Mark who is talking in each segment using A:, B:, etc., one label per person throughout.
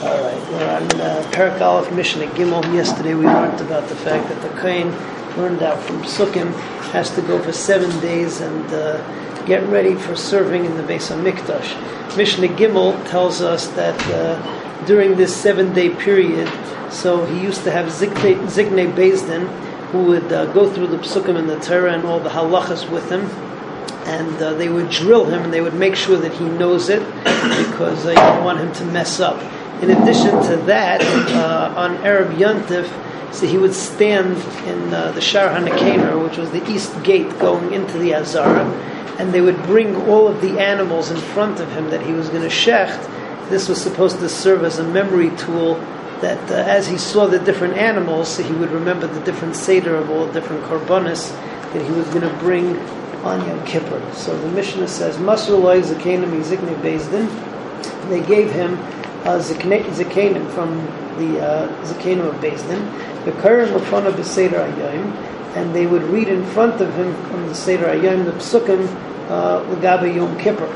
A: All right, we're on uh, Perak Aleph Mishnah Gimel. Yesterday we learned about the fact that the Kohen learned out from Sukkim has to go for seven days and uh, get ready for serving in the Beis Hamikdash. Mishnah Gimel tells us that uh, during this seven-day period, so he used to have Zikne, Zikne Bezdin, who would uh, go through the Psukim and the Torah and all the halachas with him and uh, they would drill him and they would make sure that he knows it because uh, don't want him to mess up. In addition to that, uh, on Arab Yontif, so he would stand in uh, the Shar Hanakaner, which was the east gate going into the Azara, and they would bring all of the animals in front of him that he was going to shecht. This was supposed to serve as a memory tool that uh, as he saw the different animals, he would remember the different Seder of all the different korbanos that he was going to bring on Yom Kippur. So the Mishnah says, Masr loy zakenim zikne bezdin. They gave him uh, from the uh, Zakanim of Bezdin, the Karim of the Seder Ayayim, and they would read in front of him from the Seder Ayayim the Psukim uh, Lagabe Yom Kippur.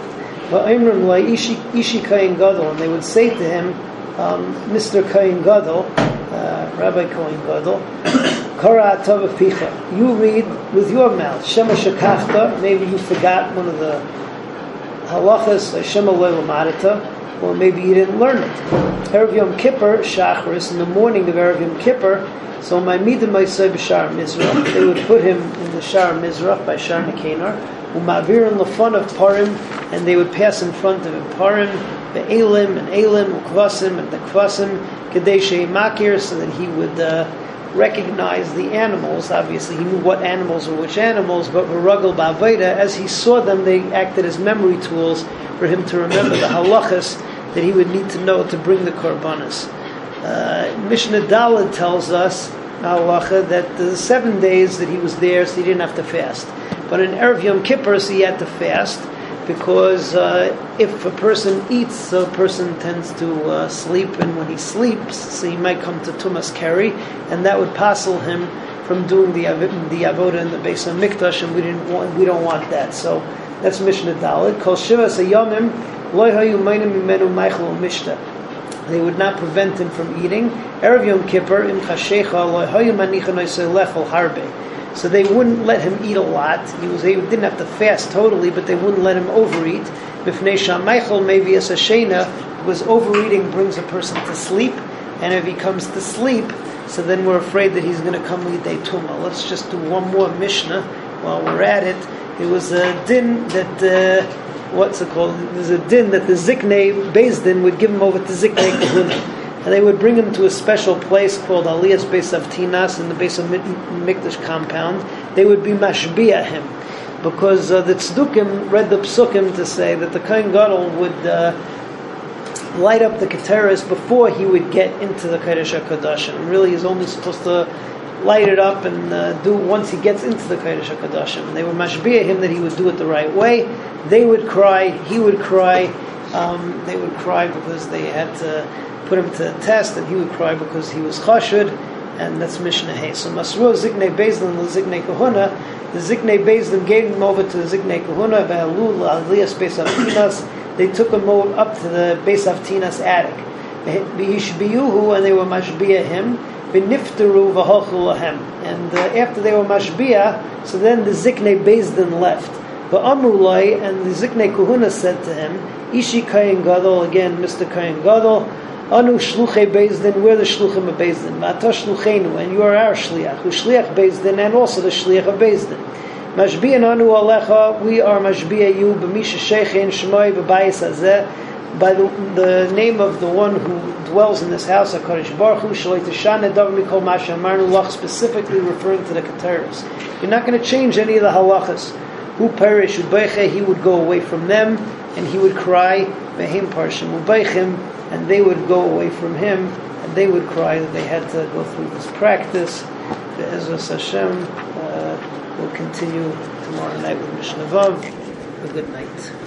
A: Ishi, Gadol, and they would say to him, um, Mr. Kain Gadol, uh, Rabbi Kain Gadol, Kara Picha, you read with your mouth, Shema Shakachta, maybe you forgot one of the halachas, Shema Leil or maybe you didn't learn it. Erev Yom Kippur, Shachris, in the morning of Erev Yom Kippur, so my midah ma'isay b'shar Mizrach, they would put him in the Shar Mizrach by Shar Nekanar, umavir in the front of Parim, and they would pass in front of him Parim, the Elim and Elim, Ukvasim and the Kvasim, Kadeshe Makir, so that he would uh, recognize the animals. Obviously, he knew what animals were which animals, but V'ragel Ba'aveda, as he saw them, they acted as memory tools for him to remember the halachas that he would need to know to bring the korbanos. Uh, Mishnah Dalet tells us halacha that the seven days that he was there, so he didn't have to fast. But in Erev Yom Kippur, so he had to fast because uh, if a person eats, a person tends to uh, sleep, and when he sleeps, so he might come to Tumas Keri, and that would passel him from doing the the avoda in the Beis Hamikdash, and we didn't want, we don't want that. So that's Mishnah Dalet. Kol Shiva Sayamim They would not prevent him from eating. So they wouldn't let him eat a lot. He was he didn't have to fast totally, but they wouldn't let him overeat. Bifnei Shameichel maybe as a because overeating brings a person to sleep, and if he comes to sleep, so then we're afraid that he's going to come with a tumah. Let's just do one more mishnah while we're at it. It was a din that, uh, what's it called? There's a din that the Zikne Bezdin would give him over to Zikne Kahuna. And they would bring him to a special place called Aliyas Beis Avtinas in the Beis Hamikdash compound. They would be mashbia him. Because uh, the Tzdukim read the Psukim to say that the Kohen Gadol would uh, light up the Keteris before he would get into the Kodesh HaKadosh. And really he's only supposed to light it up and uh, do once he gets into the Kodesh HaKadoshim. They would mashbia him that he would do it the right way. They would cry, he would cry. Um, they would cry because they had to put him to the test, and he would cry because he was chashud, and that's Mishnah Hay. So Masru Zikne Bezdin Zikne Kahuna, the Zikne Bezdin gave him over to the Zikne Kahuna, Be'alul Aliyas Beis Avtinas, they took him up to the Beis Avtinas attic. Be'ishbiyuhu, and they were mashbia him, Beniftaru v'hochu And uh, after they were mashbia, so then the Zikne Bezdin left. But Amrulai and the Zikne Kahuna said to him, Ishi Kayin Gadol, again, Mr. Kayin Gadol, Anu Shluche Bezdin, we're the Shluchim of Bezdin. Mata Shluchenu, and you are our Shliach, who Shliach Bezdin, and also the Shliach of Bezdin. Mashbia Anu Alecha, we are Mashbia you, B'misha Sheikhin, Shemai, B'bayis Azeh, by the, the name of the one who dwells in this house, HaKadosh Baruch Hu, Lach, specifically referring to the Keteris. You're not going to change any of the halachas. Who perish, Ubeiche, he would go away from them, and he would cry, Behim Parshim Ubeichim, and they would go away from him, and they would cry that they had to go through this practice. The Ezra Hashem uh, will continue tomorrow night with Mishnah. A good night.